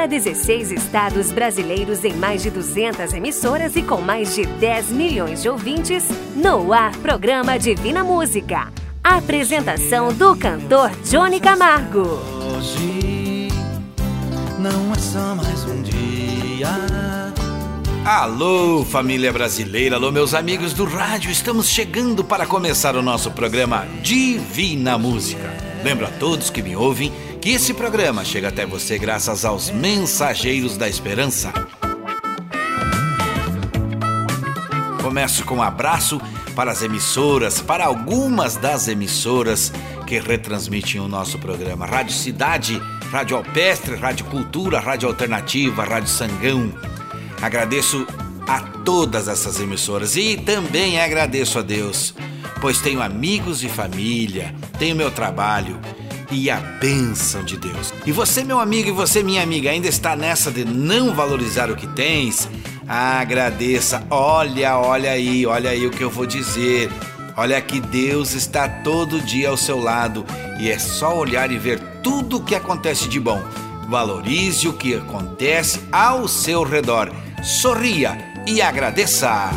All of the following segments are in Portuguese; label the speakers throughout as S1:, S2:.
S1: para 16 estados brasileiros em mais de 200 emissoras e com mais de 10 milhões de ouvintes, no ar programa Divina Música. Apresentação do cantor Johnny Camargo.
S2: Hoje não é só mais um dia.
S3: Alô, família brasileira, alô, meus amigos do rádio, estamos chegando para começar o nosso programa Divina Música. Lembro a todos que me ouvem que esse programa chega até você graças aos Mensageiros da Esperança. Começo com um abraço para as emissoras, para algumas das emissoras que retransmitem o nosso programa: Rádio Cidade, Rádio Alpestre, Rádio Cultura, Rádio Alternativa, Rádio Sangão. Agradeço a todas essas emissoras e também agradeço a Deus, pois tenho amigos e família, tenho meu trabalho e a bênção de Deus. E você, meu amigo, e você, minha amiga, ainda está nessa de não valorizar o que tens? Agradeça. Olha, olha aí, olha aí o que eu vou dizer. Olha que Deus está todo dia ao seu lado e é só olhar e ver tudo o que acontece de bom. Valorize o que acontece ao seu redor. Sorria e agradeça.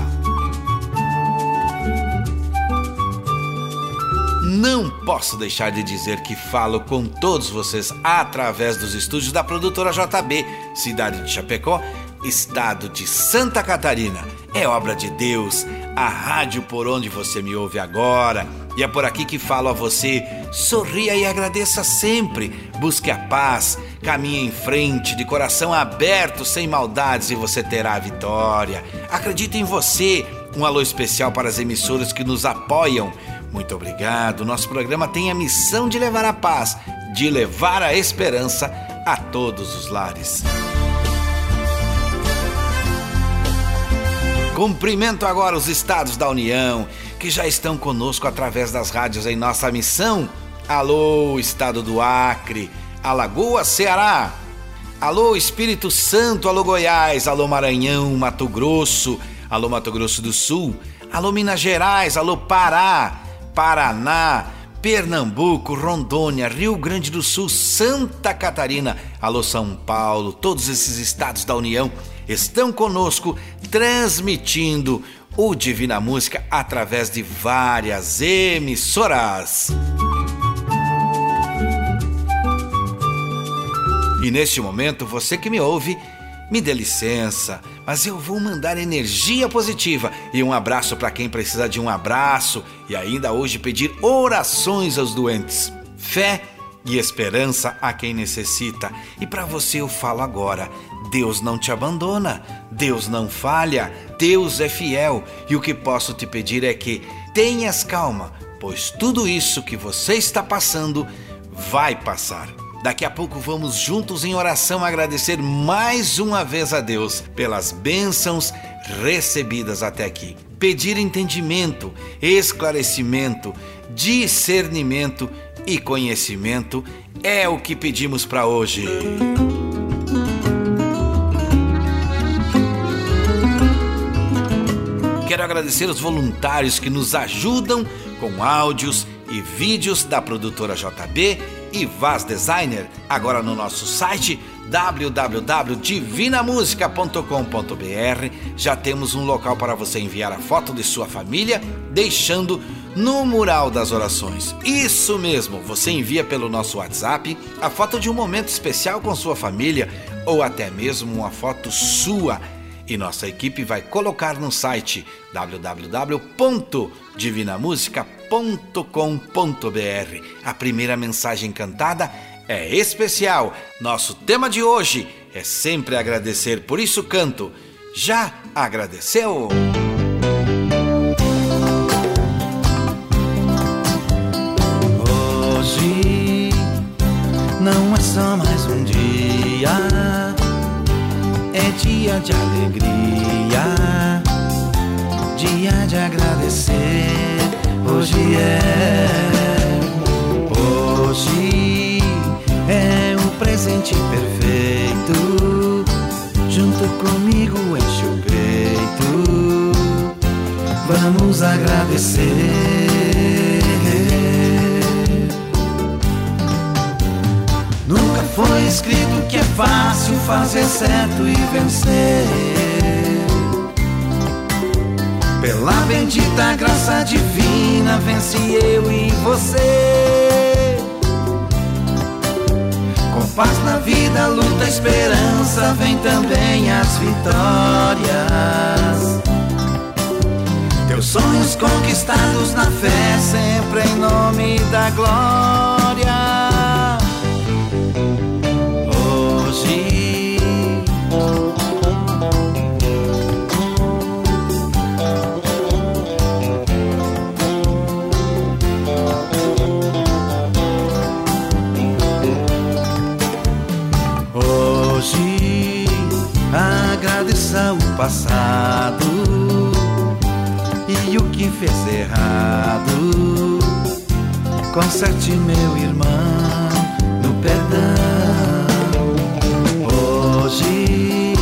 S3: Não posso deixar de dizer que falo com todos vocês através dos estúdios da produtora JB, cidade de Chapecó, estado de Santa Catarina. É obra de Deus, a rádio por onde você me ouve agora. E é por aqui que falo a você. Sorria e agradeça sempre. Busque a paz, caminhe em frente, de coração aberto, sem maldades, e você terá a vitória. Acredite em você. Um alô especial para as emissoras que nos apoiam. Muito obrigado. Nosso programa tem a missão de levar a paz, de levar a esperança a todos os lares. Cumprimento agora os estados da União que já estão conosco através das rádios em nossa missão. Alô, estado do Acre, Alagoas, Ceará. Alô, Espírito Santo, alô, Goiás, alô, Maranhão, Mato Grosso, alô, Mato Grosso do Sul, alô, Minas Gerais, alô, Pará, Paraná, Pernambuco, Rondônia, Rio Grande do Sul, Santa Catarina, alô, São Paulo, todos esses estados da União estão conosco transmitindo o Divina Música através de várias emissoras. E neste momento, você que me ouve, me dê licença, mas eu vou mandar energia positiva e um abraço para quem precisa de um abraço e ainda hoje pedir orações aos doentes. Fé e esperança a quem necessita. E para você eu falo agora: Deus não te abandona, Deus não falha, Deus é fiel. E o que posso te pedir é que tenhas calma, pois tudo isso que você está passando vai passar. Daqui a pouco vamos juntos em oração agradecer mais uma vez a Deus pelas bênçãos recebidas até aqui. Pedir entendimento, esclarecimento, discernimento e conhecimento é o que pedimos para hoje. Quero agradecer os voluntários que nos ajudam com áudios e vídeos da produtora JB e Vaz Designer, agora no nosso site www.divinamusica.com.br. Já temos um local para você enviar a foto de sua família, deixando no mural das orações. Isso mesmo, você envia pelo nosso WhatsApp a foto de um momento especial com sua família ou até mesmo uma foto sua. E nossa equipe vai colocar no site www.divinamusica.com.br. A primeira mensagem cantada é especial. Nosso tema de hoje é sempre agradecer, por isso canto. Já agradeceu?
S2: Dia de alegria, dia de agradecer. Hoje é, hoje é o presente perfeito. Junto comigo enche o peito. Vamos agradecer. Nunca
S3: foi escrito fácil fazer certo e vencer. Pela bendita graça divina, vence eu e você. Com paz na vida, luta, esperança, vem também as vitórias. Teus sonhos conquistados na fé, sempre em nome da glória. E o que fez errado. Conserte, meu irmão, no perdão. Hoje,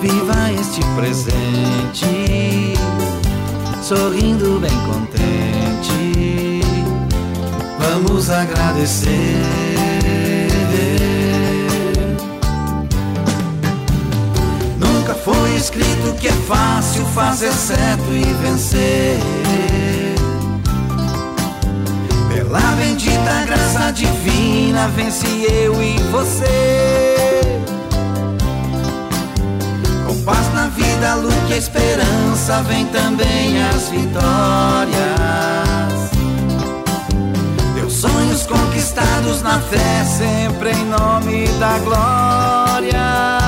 S3: viva este presente, sorrindo bem contente. Vamos agradecer. Escrito que é fácil fazer certo e vencer. Pela bendita graça divina, vence eu e você. Com paz na vida, luz e esperança, vem também as vitórias. Teus sonhos conquistados na fé, sempre em nome da glória.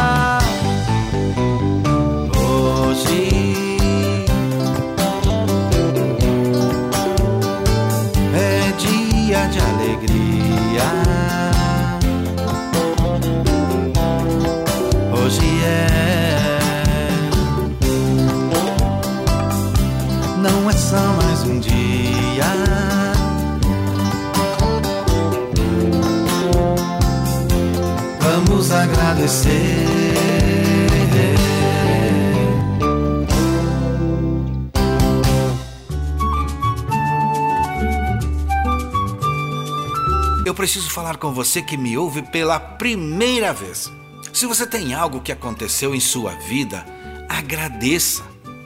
S3: Agradecer.
S4: Eu preciso falar com você que me ouve pela primeira vez. Se você tem algo que aconteceu em sua vida, agradeça.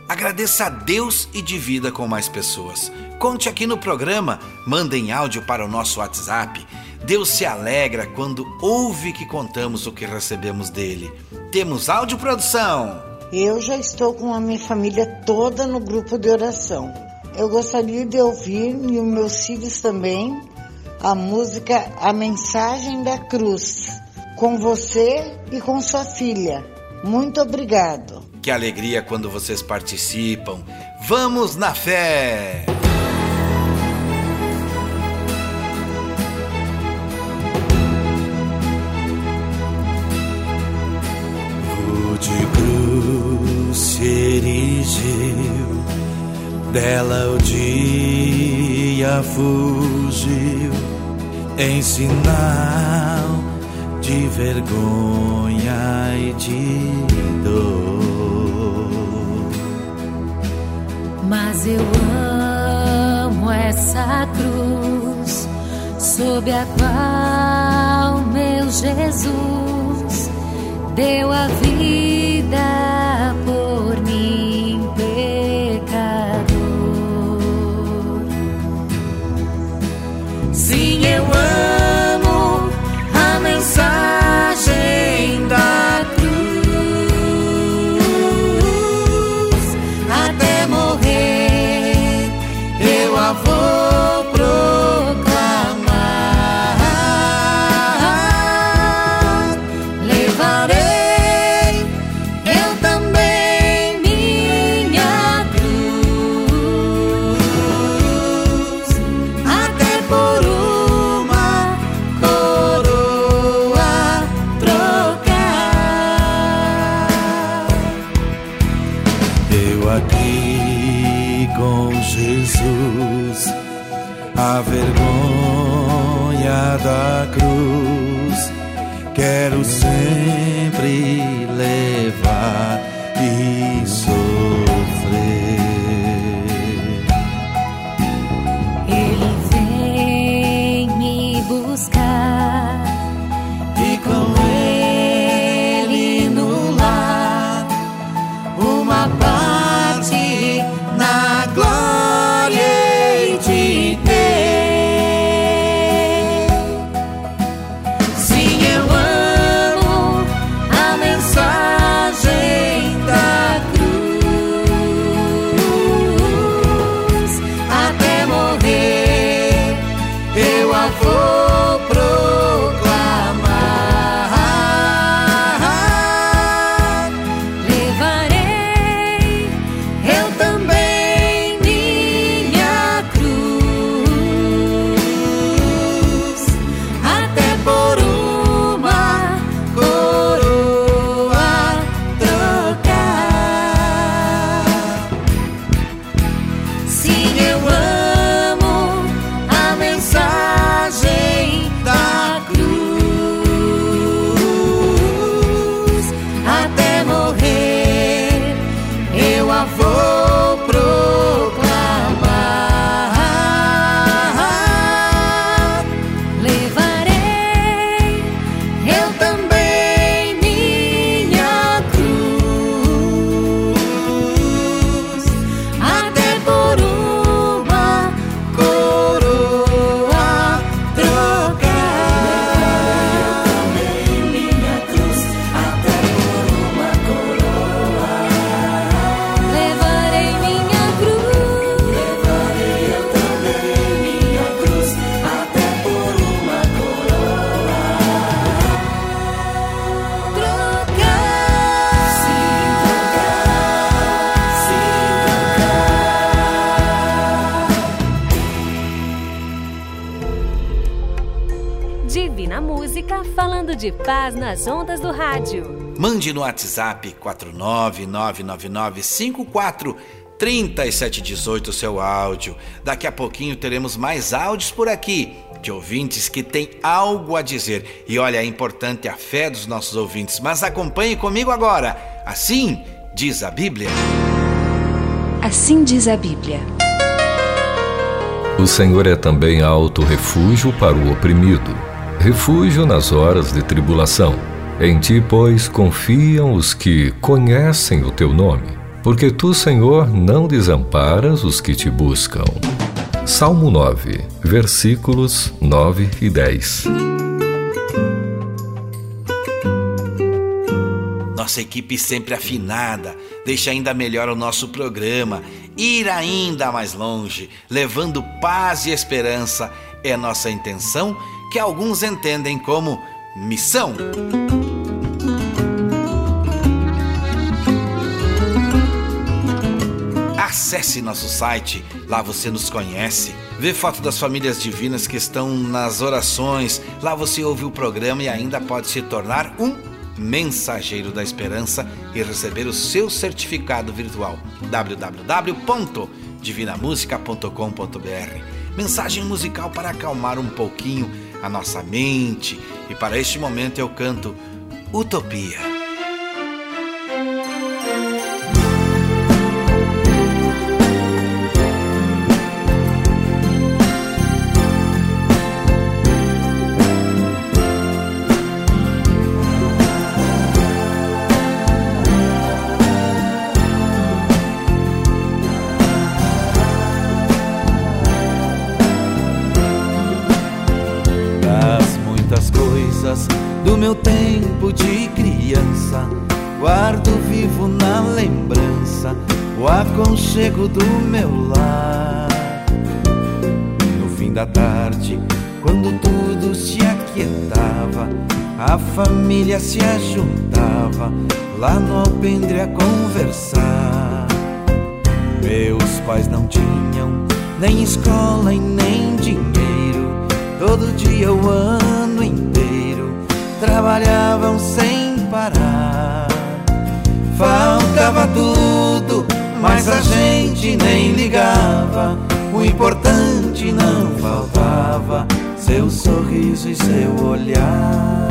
S4: Agradeça a Deus e divida com mais pessoas. Conte aqui no programa, mandem áudio para o nosso WhatsApp Deus se alegra quando ouve que contamos o que recebemos dele. Temos áudio produção.
S5: Eu já estou com a minha família toda no grupo de oração. Eu gostaria de ouvir, e os meus filhos também, a música A Mensagem da Cruz, com você e com sua filha. Muito obrigado.
S4: Que alegria quando vocês participam. Vamos na fé!
S3: Dela o dia fugiu, em sinal de vergonha e de dor.
S2: Mas eu amo essa cruz, sob a qual meu Jesus deu a vida Eu aqui com Jesus a vergonha da cruz.
S1: Quero sempre levar e nas ondas do rádio.
S6: Mande no WhatsApp 4999954 3718 o seu áudio. Daqui a pouquinho teremos mais áudios por aqui de ouvintes que têm algo a dizer. E olha, é importante a fé dos nossos ouvintes, mas acompanhe comigo agora. Assim diz a Bíblia.
S7: Assim diz a Bíblia.
S8: O Senhor é também alto refúgio para o oprimido, refúgio nas horas de tribulação. Em ti, pois, confiam os que conhecem o teu nome porque tu, Senhor, não desamparas os que te buscam. Salmo 9, versículos 9 e 10.
S6: Nossa equipe sempre afinada, deixa ainda melhor o nosso programa, ir ainda mais longe, levando paz e esperança é nossa intenção, que alguns entendem como missão. Acesse nosso site, lá você nos conhece, vê foto das famílias divinas que estão nas orações, lá você ouve o programa e ainda pode se tornar um mensageiro da esperança e receber o seu certificado virtual www.divinamusica.com.br. Mensagem musical para acalmar um pouquinho a nossa mente e para este momento eu canto Utopia.
S3: Do meu lar. No fim da tarde, quando tudo se aquietava, a família se ajuntava lá no alpendre a conversar. Meus pais não tinham nem escola e nem dinheiro, todo dia o ano inteiro trabalhavam sem parar. Faltava tudo, mas a gente nem ligava. O importante não faltava, seu sorriso e seu olhar.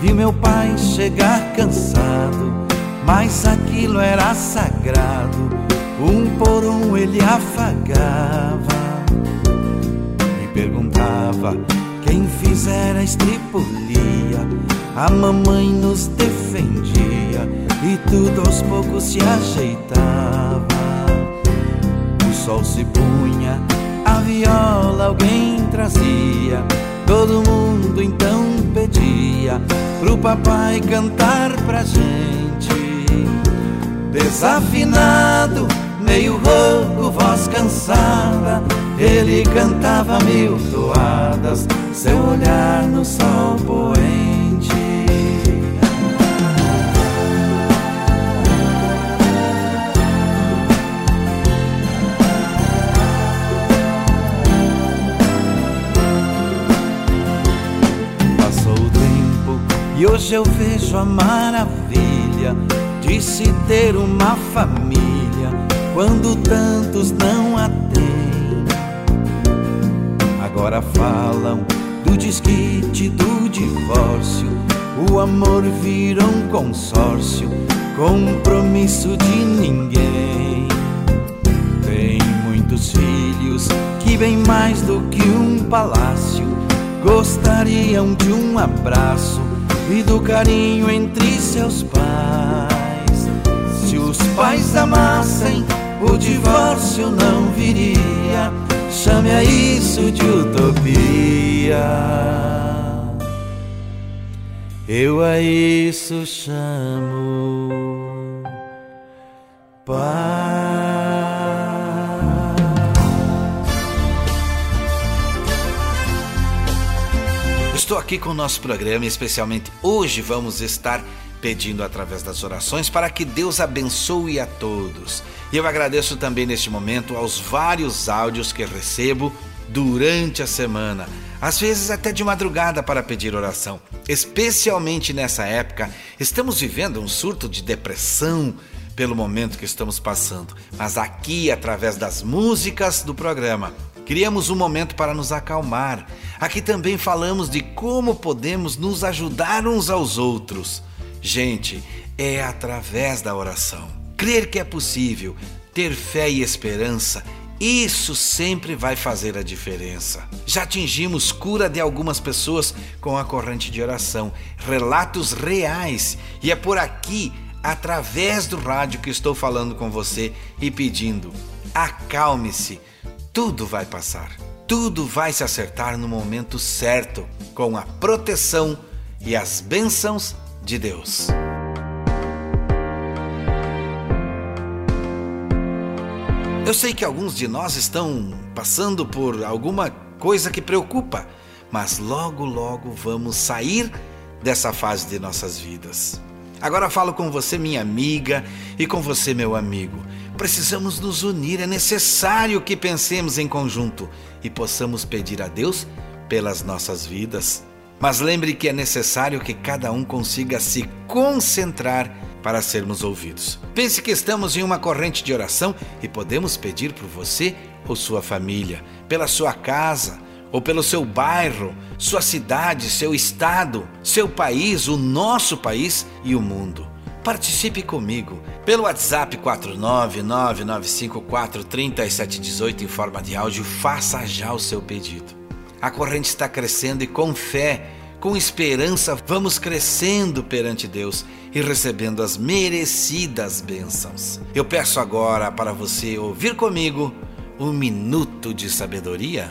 S3: Vi meu pai chegar cansado, mas aquilo era sagrado. Por um ele afagava e perguntava quem fizera estripulia. A mamãe nos defendia e tudo aos poucos se ajeitava. O sol se punha, a viola alguém trazia. Todo mundo então pedia pro papai cantar pra gente. Desafinado, meio rouco, voz cansada, ele cantava mil toadas, seu olhar no sol poente. E hoje eu vejo a maravilha de se ter uma família quando tantos não a têm. Agora falam do desquite, do divórcio. O amor vira um consórcio, compromisso de ninguém. Tem muitos filhos que bem mais do que um palácio gostariam de um abraço e do carinho entre seus pais. Se os pais amassem, o divórcio não viria. Chame a isso de utopia. Eu a isso chamo paz. estou aqui com o nosso programa, especialmente hoje vamos estar pedindo através das orações para que Deus abençoe a todos. E eu agradeço também neste momento aos vários áudios que recebo durante a semana, às vezes até de madrugada para pedir oração. Especialmente nessa época, estamos vivendo um surto de depressão pelo momento que estamos passando, mas aqui através das músicas do programa, Criamos um momento para nos acalmar. Aqui também falamos de como podemos nos ajudar uns aos outros. Gente, é através da oração. Crer que é possível, ter fé e esperança, isso sempre vai fazer a diferença. Já atingimos cura de algumas pessoas com a corrente de oração, relatos reais, e é por aqui, através do rádio, que estou falando com você e pedindo: acalme-se tudo vai passar. Tudo vai se acertar no momento certo, com a proteção e as bênçãos de Deus. Eu sei que alguns de nós estão passando por alguma coisa que preocupa, mas logo, logo vamos sair dessa fase de nossas vidas. Agora falo com você, minha amiga, e com você, meu amigo. Precisamos nos unir, é necessário que pensemos em conjunto e possamos pedir a Deus pelas nossas vidas. Mas lembre que é necessário que cada um consiga se concentrar para sermos ouvidos. Pense que estamos em uma corrente de oração e podemos pedir por você ou sua família, pela sua casa ou pelo seu bairro, sua cidade, seu estado, seu país, o nosso país e o mundo. Participe comigo pelo WhatsApp 49995433718 em forma de áudio. Faça já o seu pedido. A corrente está crescendo e com fé, com esperança, vamos crescendo perante Deus e recebendo as merecidas bênçãos. Eu peço agora para você ouvir comigo um minuto de sabedoria.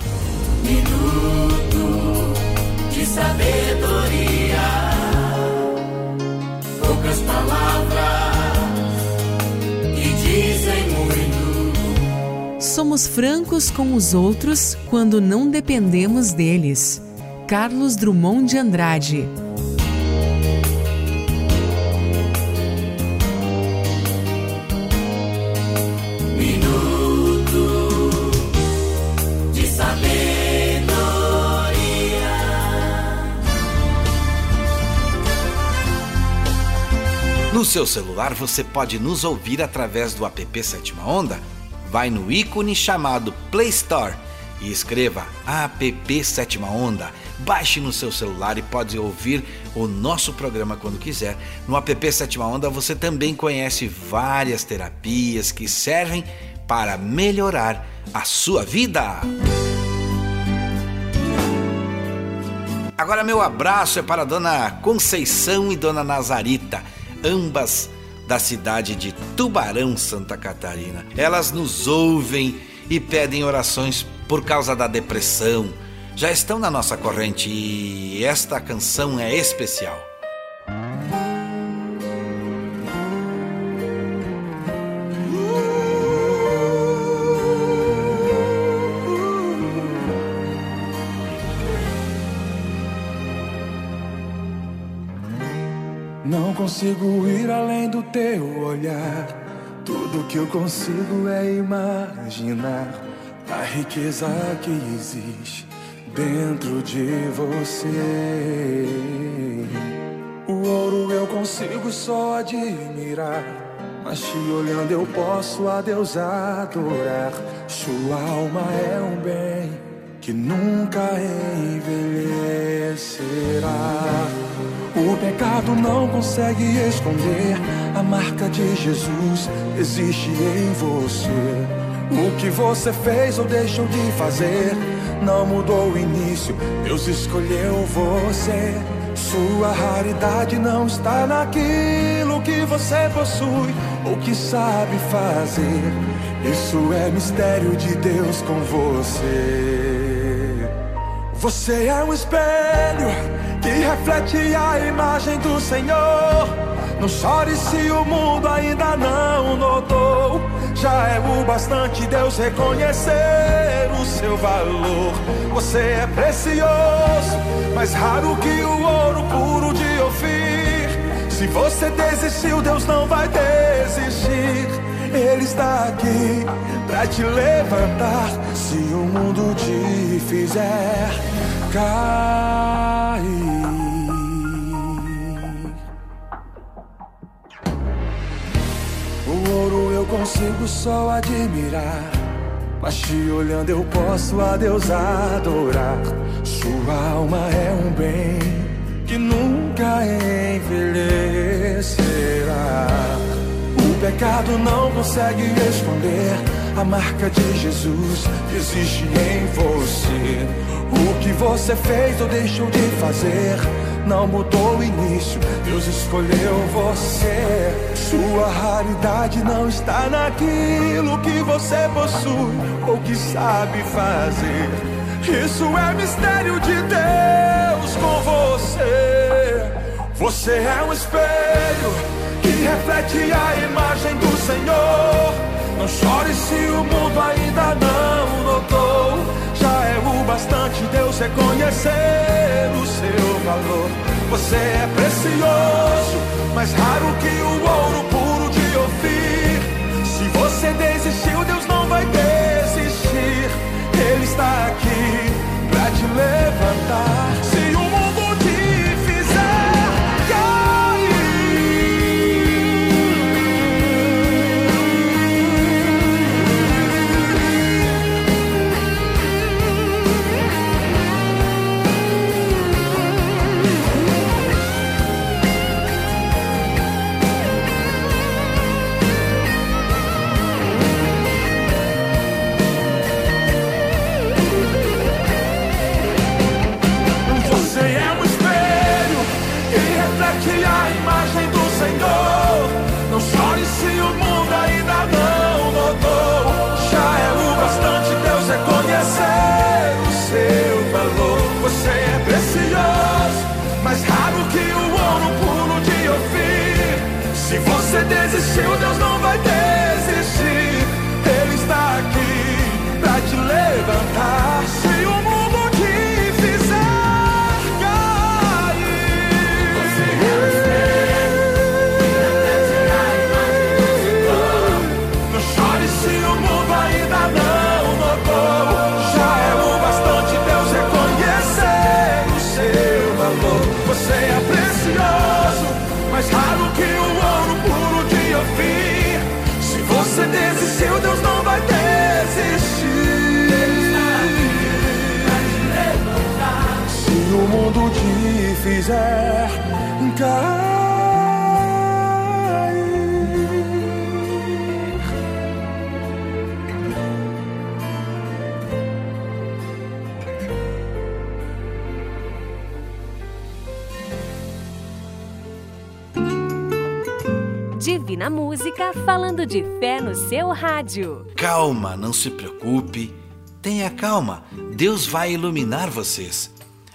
S9: Minuto de sabedoria poucas palavras que dizem muito.
S10: Somos francos com os outros quando não dependemos deles. Carlos Drummond de Andrade
S3: No seu celular você pode nos ouvir através do app Sétima Onda. Vai no ícone chamado Play Store e escreva app Sétima Onda. Baixe no seu celular e pode ouvir o nosso programa quando quiser. No app Sétima Onda você também conhece várias terapias que servem para melhorar a sua vida. Agora meu abraço é para Dona Conceição e Dona Nazarita ambas da cidade de Tubarão, Santa Catarina. Elas nos ouvem e pedem orações por causa da depressão. Já estão na nossa corrente e esta canção é especial.
S11: consigo ir além do teu olhar. Tudo que eu consigo é imaginar a riqueza que existe dentro de você. O ouro eu consigo só admirar, mas te olhando eu posso a Deus adorar. Sua alma é um bem que nunca envelhecerá. O pecado não consegue esconder a marca de Jesus existe em você. O que você fez ou deixou de fazer não mudou o início. Deus escolheu você. Sua raridade não está naquilo que você possui ou que sabe fazer. Isso é mistério de Deus com você. Você é um espelho que reflete a imagem do Senhor. Não chore se o mundo ainda não notou. Já é o bastante Deus reconhecer o seu valor. Você é precioso, mais raro que o ouro puro de Ofir. Se você desistiu, Deus não vai desistir. Ele está aqui pra te levantar. Se o mundo te fizer cair. O ouro eu consigo só admirar. Mas te olhando eu posso a Deus adorar. Sua alma é um bem que nunca envelhecerá. O pecado não consegue esconder a marca de Jesus existe em você. O que você fez ou deixou de fazer não mudou o início. Deus escolheu você. Sua raridade não está naquilo que você possui ou que sabe fazer. Isso é mistério de Deus com você. Você é um espelho que reflete a imagem do Senhor. Não chore se o mundo ainda não notou. Já é o bastante Deus reconhecer o seu valor. Você é precioso, mais raro que o ouro puro de Ofir. Se você desistiu, Deus não vai desistir. Ele está aqui pra te levantar. Se fizer cair.
S1: Divina Música falando de fé no seu rádio.
S3: Calma, não se preocupe. Tenha calma, Deus vai iluminar vocês.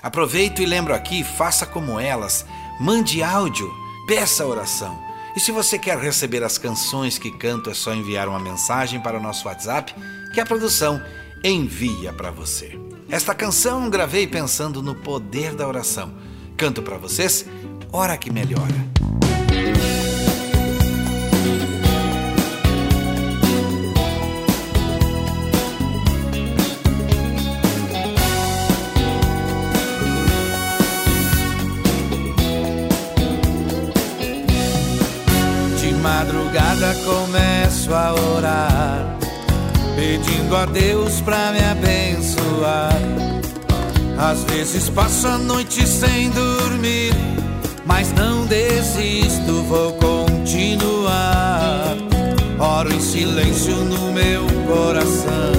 S3: Aproveito e lembro aqui, faça como elas. Mande áudio, peça oração. E se você quer receber as canções que canto, é só enviar uma mensagem para o nosso WhatsApp que a produção envia para você. Esta canção gravei pensando no poder da oração. Canto para vocês, Hora que Melhora.
S2: Madrugada começo a orar, pedindo a Deus pra me abençoar. Às vezes passo a noite sem dormir, mas não desisto, vou continuar. Oro em silêncio no meu coração.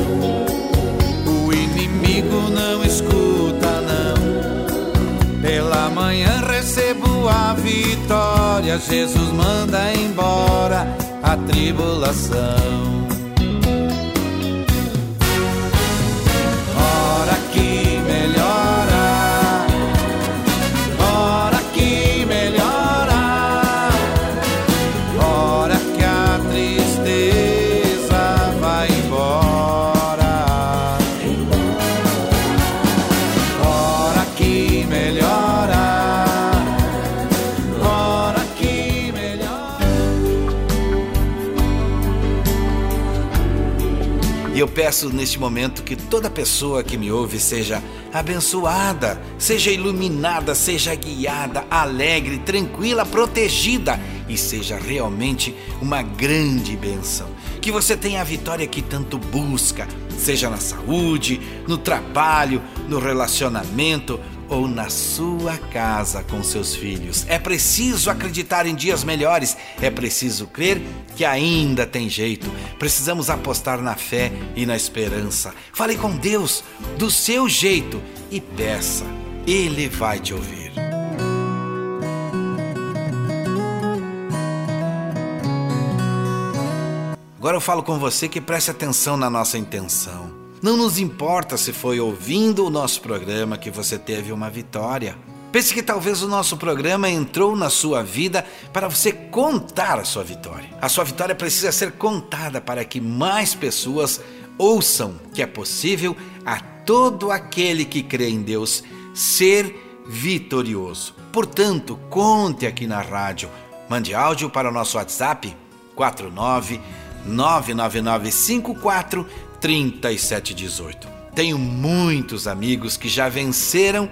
S2: O inimigo não escuta, não. Pela manhã recebo a vitória. Jesus manda embora a tribulação.
S3: Peço neste momento que toda pessoa que me ouve seja abençoada, seja iluminada, seja guiada, alegre, tranquila, protegida e seja realmente uma grande benção. Que você tenha a vitória que tanto busca, seja na saúde, no trabalho, no relacionamento ou na sua casa com seus filhos. É preciso acreditar em dias melhores, é preciso crer que ainda tem jeito. Precisamos apostar na fé e na esperança. Fale com Deus do seu jeito e peça, Ele vai te ouvir. Agora eu falo com você que preste atenção na nossa intenção. Não nos importa se foi ouvindo o nosso programa que você teve uma vitória. Pense que talvez o nosso programa entrou na sua vida para você contar a sua vitória. A sua vitória precisa ser contada para que mais pessoas ouçam que é possível a todo aquele que crê em Deus ser vitorioso. Portanto, conte aqui na rádio. Mande áudio para o nosso WhatsApp 49 99954 3718. Tenho muitos amigos que já venceram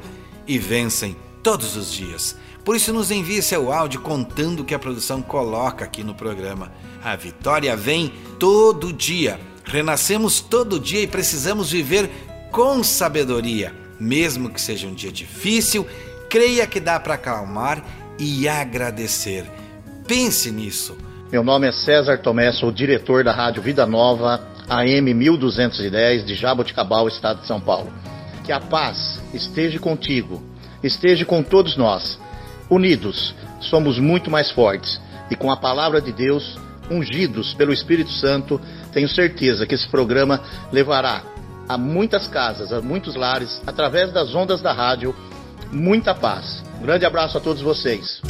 S3: e vencem todos os dias. Por isso, nos envie seu áudio contando o que a produção coloca aqui no programa. A vitória vem todo dia. Renascemos todo dia e precisamos viver com sabedoria. Mesmo que seja um dia difícil, creia que dá para acalmar e agradecer. Pense nisso.
S12: Meu nome é César Tomé, sou diretor da Rádio Vida Nova, AM 1210 de Jaboticabal, estado de São Paulo. Que a paz esteja contigo, esteja com todos nós. Unidos, somos muito mais fortes e com a palavra de Deus, ungidos pelo Espírito Santo, tenho certeza que esse programa levará a muitas casas, a muitos lares, através das ondas da rádio, muita paz. Um grande abraço a todos vocês.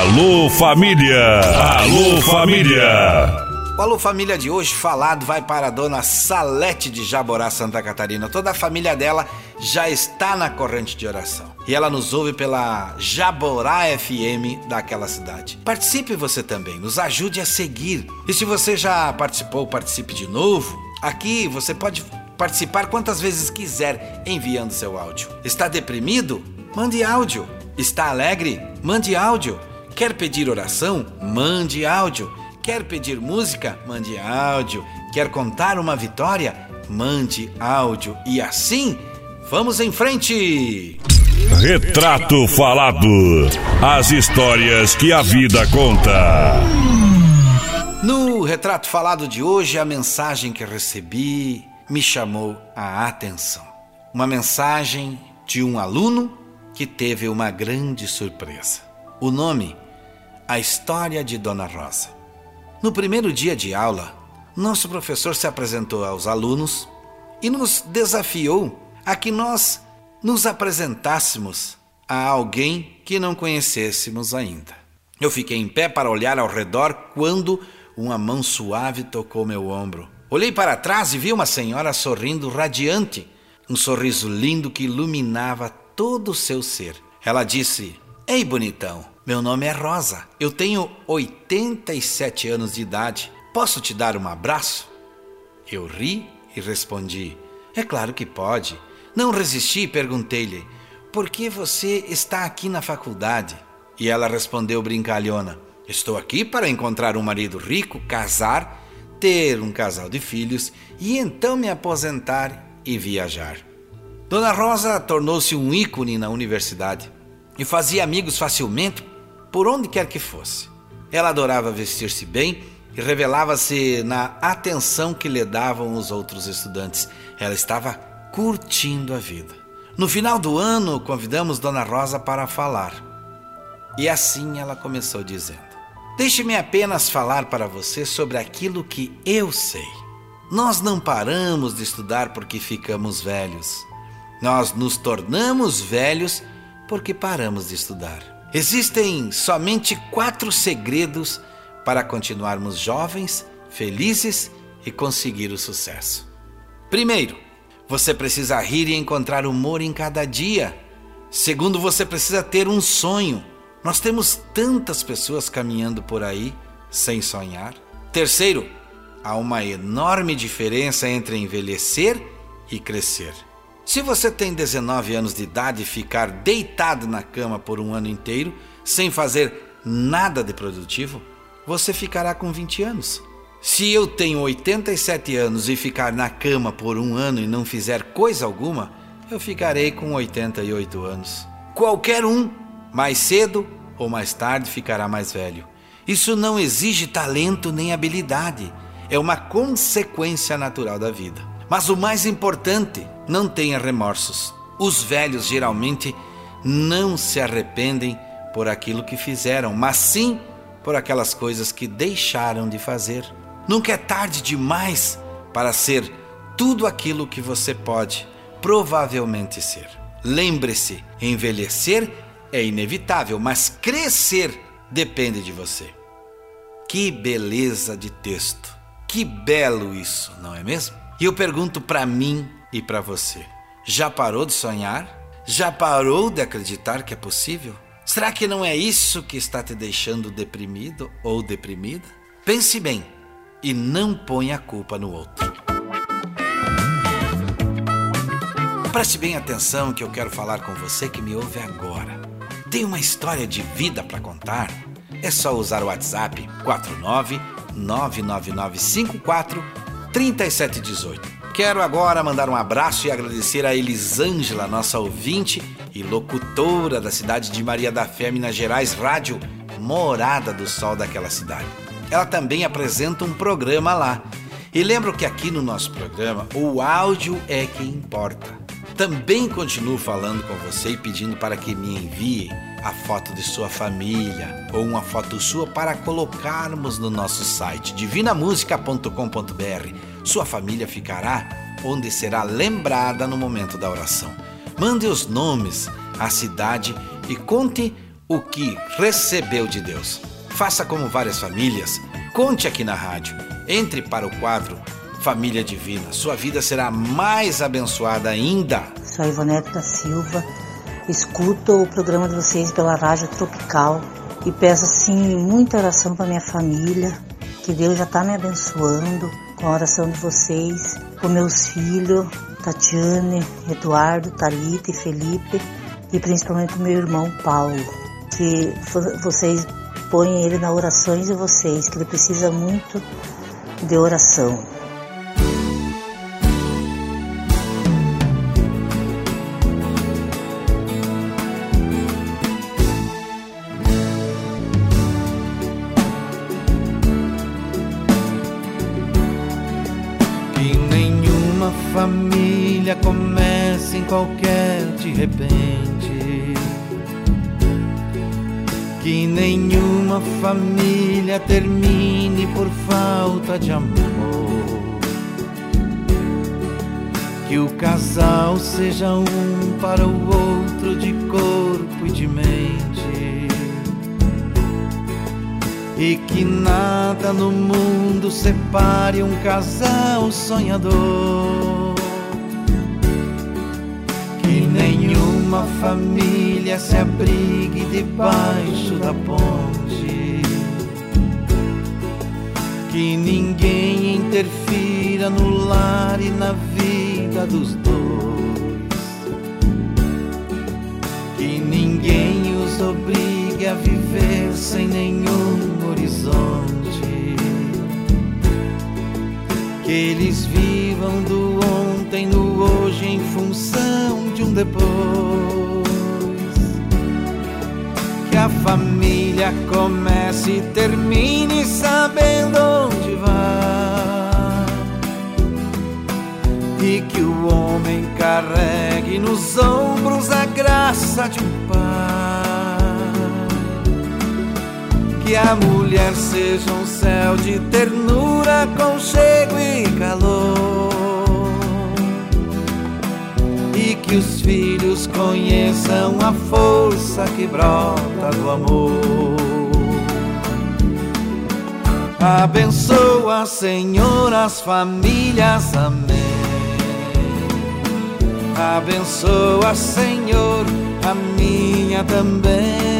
S13: Alô família! Alô família!
S3: O Alô Família de hoje falado vai para a dona Salete de Jaborá, Santa Catarina. Toda a família dela já está na corrente de oração. E ela nos ouve pela Jaborá FM daquela cidade. Participe você também, nos ajude a seguir. E se você já participou, participe de novo. Aqui você pode participar quantas vezes quiser enviando seu áudio. Está deprimido? Mande áudio. Está alegre? Mande áudio. Quer pedir oração? Mande áudio. Quer pedir música? Mande áudio. Quer contar uma vitória? Mande áudio. E assim, vamos em frente!
S13: Retrato Falado As histórias que a vida conta.
S3: No retrato falado de hoje, a mensagem que recebi me chamou a atenção. Uma mensagem de um aluno que teve uma grande surpresa. O nome: A História de Dona Rosa. No primeiro dia de aula, nosso professor se apresentou aos alunos e nos desafiou a que nós nos apresentássemos a alguém que não conhecêssemos ainda. Eu fiquei em pé para olhar ao redor quando uma mão suave tocou meu ombro. Olhei para trás e vi uma senhora sorrindo radiante, um sorriso lindo que iluminava todo o seu ser. Ela disse: Ei, bonitão, meu nome é Rosa. Eu tenho 87 anos de idade. Posso te dar um abraço? Eu ri e respondi: É claro que pode. Não resisti e perguntei-lhe: Por que você está aqui na faculdade? E ela respondeu brincalhona: Estou aqui para encontrar um marido rico, casar, ter um casal de filhos e então me aposentar e viajar. Dona Rosa tornou-se um ícone na universidade e fazia amigos facilmente por onde quer que fosse. Ela adorava vestir-se bem e revelava-se na atenção que lhe davam os outros estudantes. Ela estava curtindo a vida. No final do ano, convidamos Dona Rosa para falar. E assim ela começou dizendo: Deixe-me apenas falar para você sobre aquilo que eu sei. Nós não paramos de estudar porque ficamos velhos. Nós nos tornamos velhos porque paramos de estudar. Existem somente quatro segredos para continuarmos jovens, felizes e conseguir o sucesso. Primeiro, você precisa rir e encontrar humor em cada dia. Segundo, você precisa ter um sonho. Nós temos tantas pessoas caminhando por aí sem sonhar. Terceiro, há uma enorme diferença entre envelhecer e crescer. Se você tem 19 anos de idade e ficar deitado na cama por um ano inteiro, sem fazer nada de produtivo, você ficará com 20 anos. Se eu tenho 87 anos e ficar na cama por um ano e não fizer coisa alguma, eu ficarei com 88 anos. Qualquer um, mais cedo ou mais tarde, ficará mais velho. Isso não exige talento nem habilidade, é uma consequência natural da vida. Mas o mais importante, não tenha remorsos. Os velhos geralmente não se arrependem por aquilo que fizeram, mas sim por aquelas coisas que deixaram de fazer. Nunca é tarde demais para ser tudo aquilo que você pode provavelmente ser. Lembre-se: envelhecer é inevitável, mas crescer depende de você. Que beleza de texto! Que belo isso, não é mesmo? E eu pergunto para mim e para você: já parou de sonhar? Já parou de acreditar que é possível? Será que não é isso que está te deixando deprimido ou deprimida? Pense bem e não ponha a culpa no outro. Preste bem atenção que eu quero falar com você que me ouve agora. Tem uma história de vida para contar? É só usar o WhatsApp 49 99954 3718. Quero agora mandar um abraço e agradecer a Elisângela, nossa ouvinte e locutora da cidade de Maria da Fé, Minas Gerais, rádio Morada do Sol daquela cidade. Ela também apresenta um programa lá. E lembro que aqui no nosso programa o áudio é que importa. Também continuo falando com você e pedindo para que me envie a foto de sua família ou uma foto sua para colocarmos no nosso site divinamusica.com.br. Sua família ficará onde será lembrada no momento da oração. Mande os nomes, a cidade e conte o que recebeu de Deus. Faça como várias famílias, conte aqui na rádio. Entre para o quadro Família Divina. Sua vida será mais abençoada ainda.
S14: Sou Ivonete Silva. Escuto o programa de vocês pela Rádio Tropical e peço assim muita oração para minha família, que Deus já está me abençoando com a oração de vocês, com meus filhos, Tatiane, Eduardo, Talita e Felipe, e principalmente meu irmão Paulo, que vocês põem ele na orações de vocês, que ele precisa muito de oração.
S2: Família começa em qualquer de repente. Que nenhuma família termine por falta de amor. Que o casal seja um para o outro de corpo e de mente. E que nada no mundo separe um casal sonhador nenhuma família se abrigue debaixo da ponte. Que ninguém interfira no lar e na vida dos dois. Que ninguém os obrigue a viver sem nenhum horizonte. Que eles vivam do ontem no hoje em função de um depois. Que a família comece e termine sabendo onde vai. E que o homem carregue nos ombros a graça de um pai. Que a mulher seja um céu de ternura, conchego e calor e que os filhos conheçam a força que brota do amor. Abençoa, Senhor, as famílias, amém. Abençoa, Senhor, a minha também.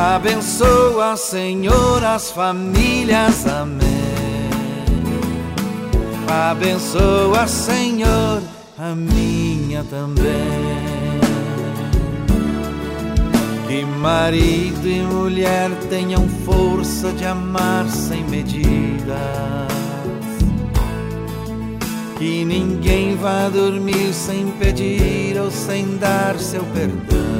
S2: Abençoa, Senhor, as famílias, amém. Abençoa, Senhor, a minha também. Que marido e mulher tenham força de amar sem medidas. Que ninguém vá dormir sem pedir ou sem dar seu perdão.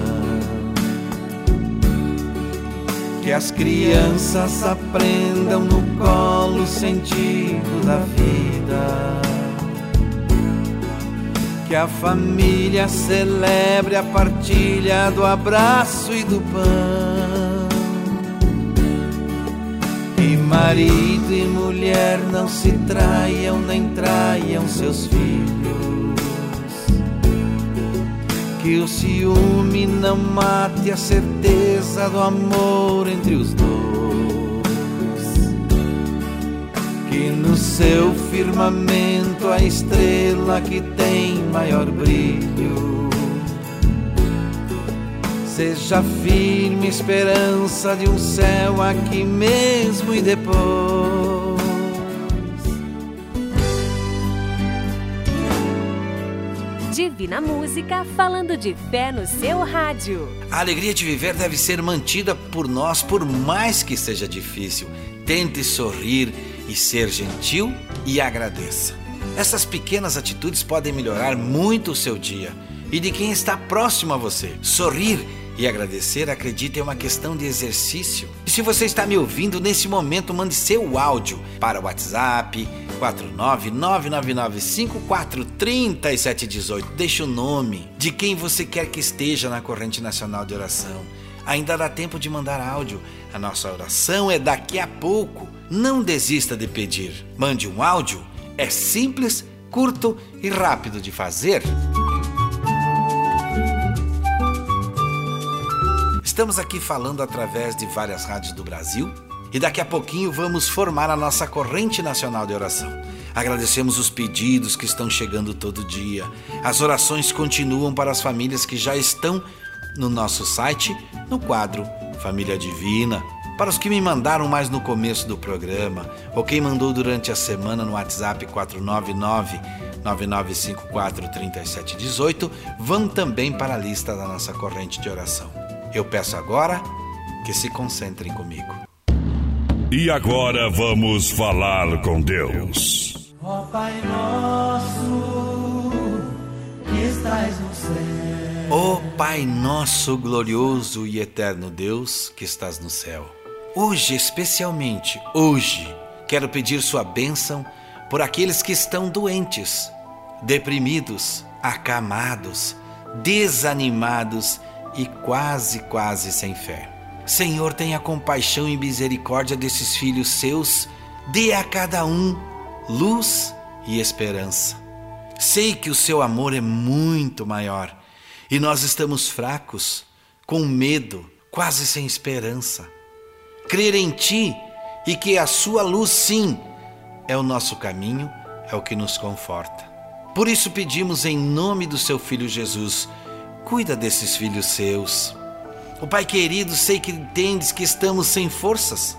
S2: Que as crianças aprendam no colo o sentido da vida que a família celebre a partilha do abraço e do pão. Que marido e mulher não se traiam nem traiam seus filhos. Que o ciúme não mate a certeza do amor entre os dois que no seu firmamento a estrela que tem maior brilho seja firme esperança de um céu aqui mesmo e depois.
S1: Divina Música falando de fé no seu rádio.
S3: A alegria de viver deve ser mantida por nós, por mais que seja difícil. Tente sorrir e ser gentil e agradeça. Essas pequenas atitudes podem melhorar muito o seu dia e de quem está próximo a você. Sorrir e agradecer, acredite, é uma questão de exercício. E se você está me ouvindo nesse momento, mande seu áudio para o WhatsApp 49999543718. Deixe o nome de quem você quer que esteja na corrente nacional de oração. Ainda dá tempo de mandar áudio. A nossa oração é daqui a pouco. Não desista de pedir. Mande um áudio. É simples, curto e rápido de fazer. Estamos aqui falando através de várias rádios do Brasil e daqui a pouquinho vamos formar a nossa corrente nacional de oração. Agradecemos os pedidos que estão chegando todo dia. As orações continuam para as famílias que já estão no nosso site, no quadro Família Divina para os que me mandaram mais no começo do programa, ou quem mandou durante a semana no WhatsApp 499 9954 3718, vão também para a lista da nossa corrente de oração. Eu peço agora que se concentrem comigo.
S13: E agora vamos falar com Deus.
S9: Ó Pai nosso, que estás no céu.
S3: Ó Pai nosso glorioso e eterno Deus, que estás no céu. Hoje, especialmente hoje, quero pedir sua bênção por aqueles que estão doentes, deprimidos, acamados, desanimados e quase, quase sem fé. Senhor, tenha compaixão e misericórdia desses filhos seus, dê a cada um luz e esperança. Sei que o seu amor é muito maior e nós estamos fracos, com medo, quase sem esperança crer em Ti e que a Sua luz, sim, é o nosso caminho, é o que nos conforta. Por isso pedimos em nome do Seu Filho Jesus, cuida desses filhos seus. O Pai querido, sei que entendes que estamos sem forças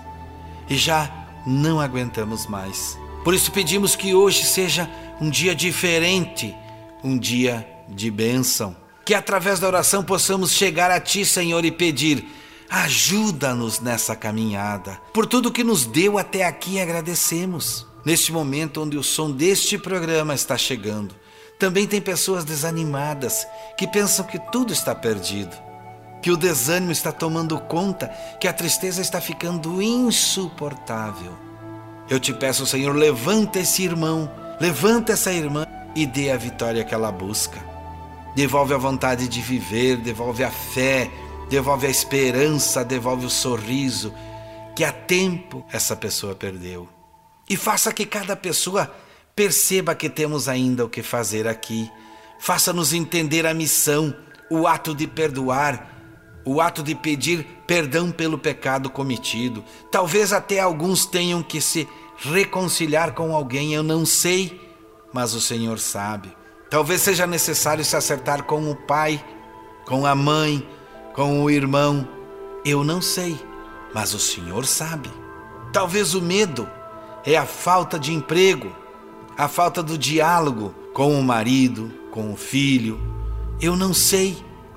S3: e já não aguentamos mais. Por isso pedimos que hoje seja um dia diferente, um dia de bênção. Que através da oração possamos chegar a Ti, Senhor, e pedir Ajuda-nos nessa caminhada. Por tudo que nos deu até aqui, agradecemos. Neste momento onde o som deste programa está chegando, também tem pessoas desanimadas que pensam que tudo está perdido, que o desânimo está tomando conta, que a tristeza está ficando insuportável. Eu te peço, Senhor, levanta esse irmão, levanta essa irmã e dê a vitória que ela busca. Devolve a vontade de viver, devolve a fé, devolve a esperança, devolve o sorriso que há tempo essa pessoa perdeu. E faça que cada pessoa perceba que temos ainda o que fazer aqui. Faça-nos entender a missão, o ato de perdoar, o ato de pedir perdão pelo pecado cometido. Talvez até alguns tenham que se reconciliar com alguém, eu não sei, mas o Senhor sabe. Talvez seja necessário se acertar com o pai, com a mãe, com o irmão, eu não sei, mas o Senhor sabe. Talvez o medo é a falta de emprego, a falta do diálogo com o marido, com o filho. Eu não sei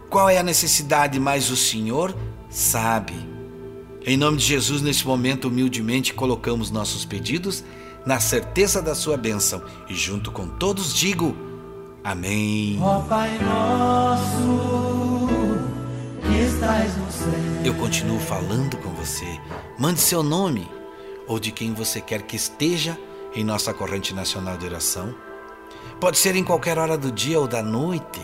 S3: qual é a necessidade, mas o Senhor sabe. Em nome de Jesus, nesse momento, humildemente colocamos nossos pedidos na certeza da sua bênção e junto com todos digo Amém.
S9: Ó Pai nosso, que estás no céu.
S3: Eu continuo falando com você. Mande seu nome ou de quem você quer que esteja em nossa corrente nacional de oração. Pode ser em qualquer hora do dia ou da noite.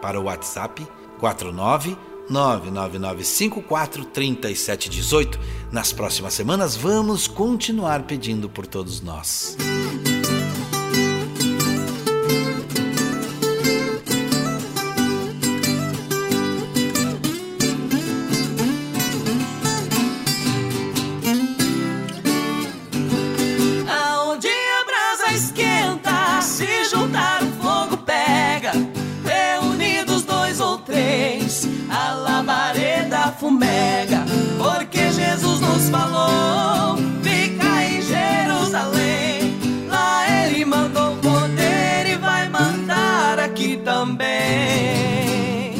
S3: Para o WhatsApp 49 999543718. Nas próximas semanas vamos continuar pedindo por todos nós.
S9: Jesus nos falou: fica em Jerusalém. Lá ele mandou poder e vai mandar aqui também.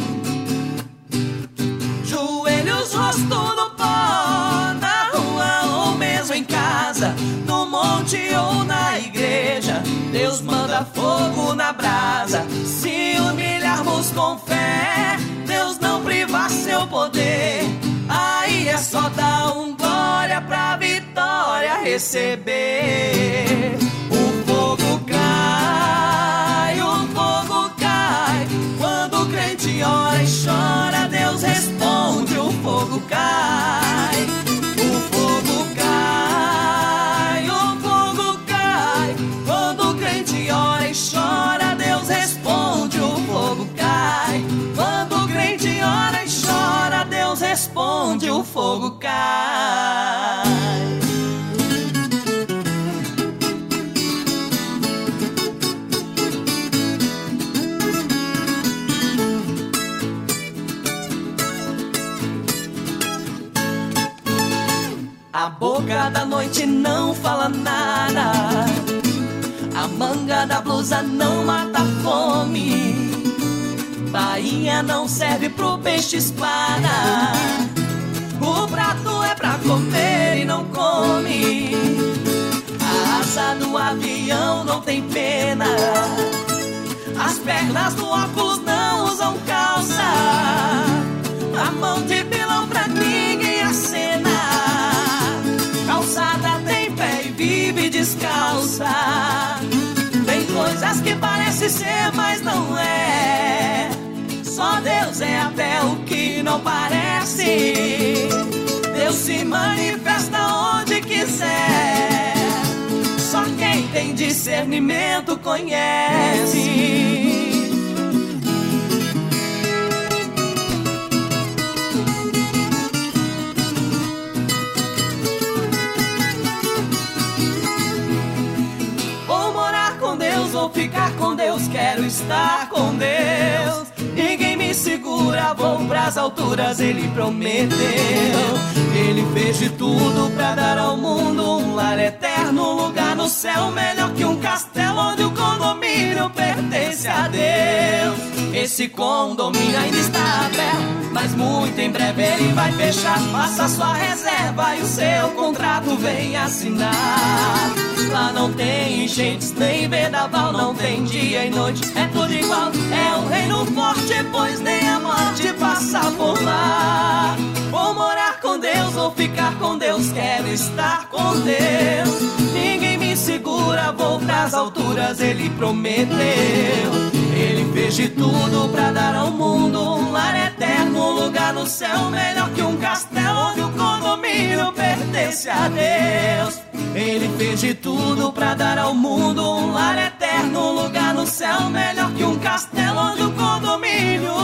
S9: Joelhos, rosto no pó, na rua ou mesmo em casa, no monte ou na igreja. Deus manda fogo na brasa, se humilharmos com fé seu poder. Só dar um glória pra vitória receber. O fogo cai, o fogo cai. Quando o crente ora e chora, Deus responde: responde, o fogo cai. A boca da noite não fala nada. A manga da blusa não mata fome. Bainha não serve pro peixe espada. Avião não tem pena. As pernas do óculos não usam calça. A mão de pilão pra ninguém acena. Calçada tem pé e vive descalça. Tem coisas que parece ser, mas não é. Só Deus é até o que não parece. Deus se manifesta onde quiser. Tem discernimento conhece. Vou morar com Deus, vou ficar com Deus, quero estar com Deus. Ninguém me segura, vou pras alturas, ele prometeu. Ele fez de tudo pra dar ao mundo um lar eterno, um no céu melhor que um castelo onde o condomínio pertence a Deus. Esse condomínio ainda está aberto, mas muito em breve ele vai fechar. Faça sua reserva e o seu contrato vem assinar. Lá não tem enchentes, nem vendaval, não tem dia e noite, é tudo igual. É um reino forte, pois nem a morte passa por lá. Vou morar com Deus, vou ficar com Deus, quero estar com Deus. Alturas, ele prometeu. Ele fez de tudo pra dar ao mundo um lar eterno, um lugar no céu melhor que um castelo onde o condomínio pertence a Deus. Ele fez de tudo pra dar ao mundo um lar eterno, um lugar no céu melhor que um castelo onde o condomínio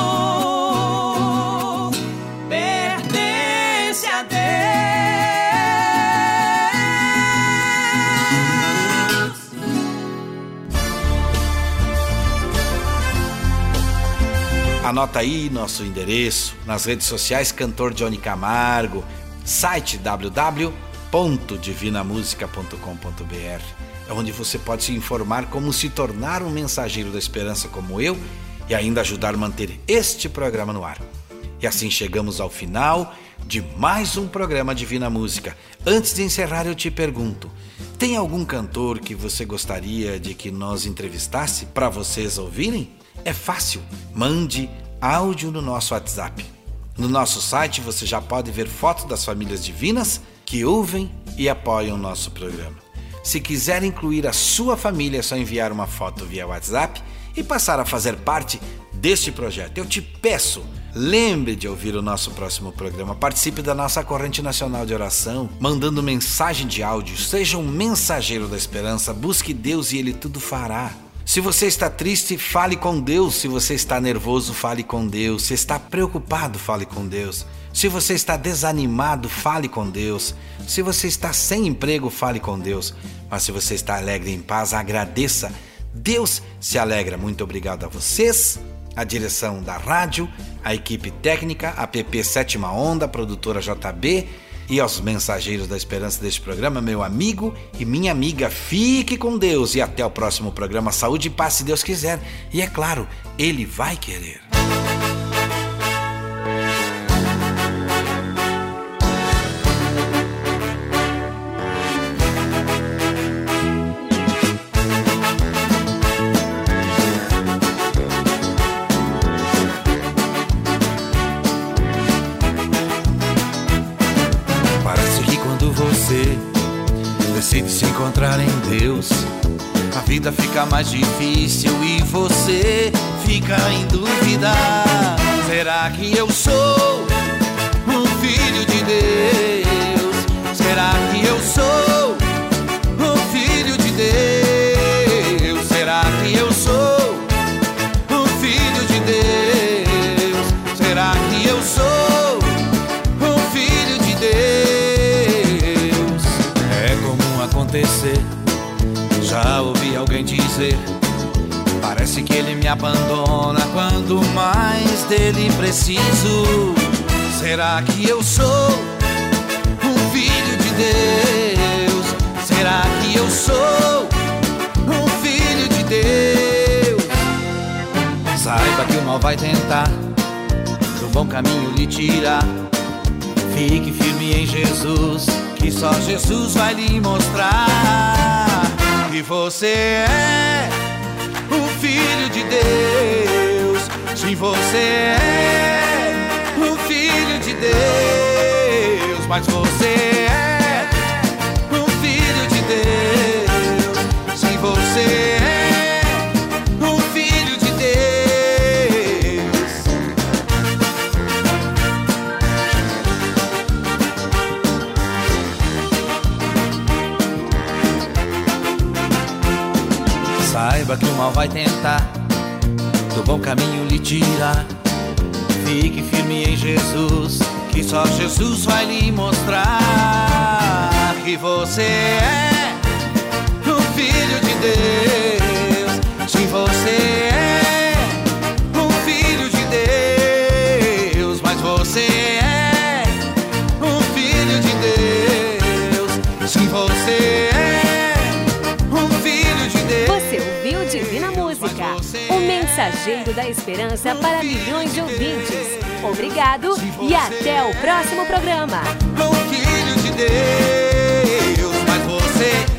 S3: Anota aí nosso endereço nas redes sociais, cantor Johnny Camargo. site www.divinamusica.com.br, é onde você pode se informar como se tornar um mensageiro da esperança como eu e ainda ajudar a manter este programa no ar. E assim chegamos ao final de mais um programa Divina Música. Antes de encerrar, eu te pergunto: tem algum cantor que você gostaria de que nós entrevistasse para vocês ouvirem? É fácil. Mande áudio no nosso WhatsApp. No nosso site você já pode ver fotos das famílias divinas que ouvem e apoiam o nosso programa. Se quiser incluir a sua família, é só enviar uma foto via WhatsApp e passar a fazer parte deste projeto. Eu te peço Lembre de ouvir o nosso próximo programa. Participe da nossa corrente nacional de oração, mandando mensagem de áudio. Seja um mensageiro da esperança. Busque Deus e Ele tudo fará. Se você está triste, fale com Deus. Se você está nervoso, fale com Deus. Se está preocupado, fale com Deus. Se você está desanimado, fale com Deus. Se você está sem emprego, fale com Deus. Mas se você está alegre em paz, agradeça. Deus se alegra. Muito obrigado a vocês a direção da rádio, a equipe técnica, a PP Sétima Onda, a produtora JB e aos mensageiros da esperança deste programa, meu amigo e minha amiga. Fique com Deus e até o próximo programa. Saúde e paz, se Deus quiser. E é claro, Ele vai querer.
S2: Vida fica mais difícil e você fica em dúvida. Será que eu sou abandona quando mais dele preciso. Será que eu sou um filho de Deus? Será que eu sou um filho de Deus? Saiba que o mal vai tentar do bom caminho lhe tirar. Fique firme em Jesus, que só Jesus vai lhe mostrar que você é filho de Deus. Sim, você é o filho de Deus. Mas você é o filho de Deus. Sim, você é. Saiba que o mal vai tentar do bom caminho lhe tirar. Fique firme em Jesus, que só Jesus vai lhe mostrar que você é o filho de Deus. Sim, você é O
S1: mensageiro da esperança para milhões de ouvintes. Obrigado e até o próximo programa.
S2: Bom é filho de Deus, mas você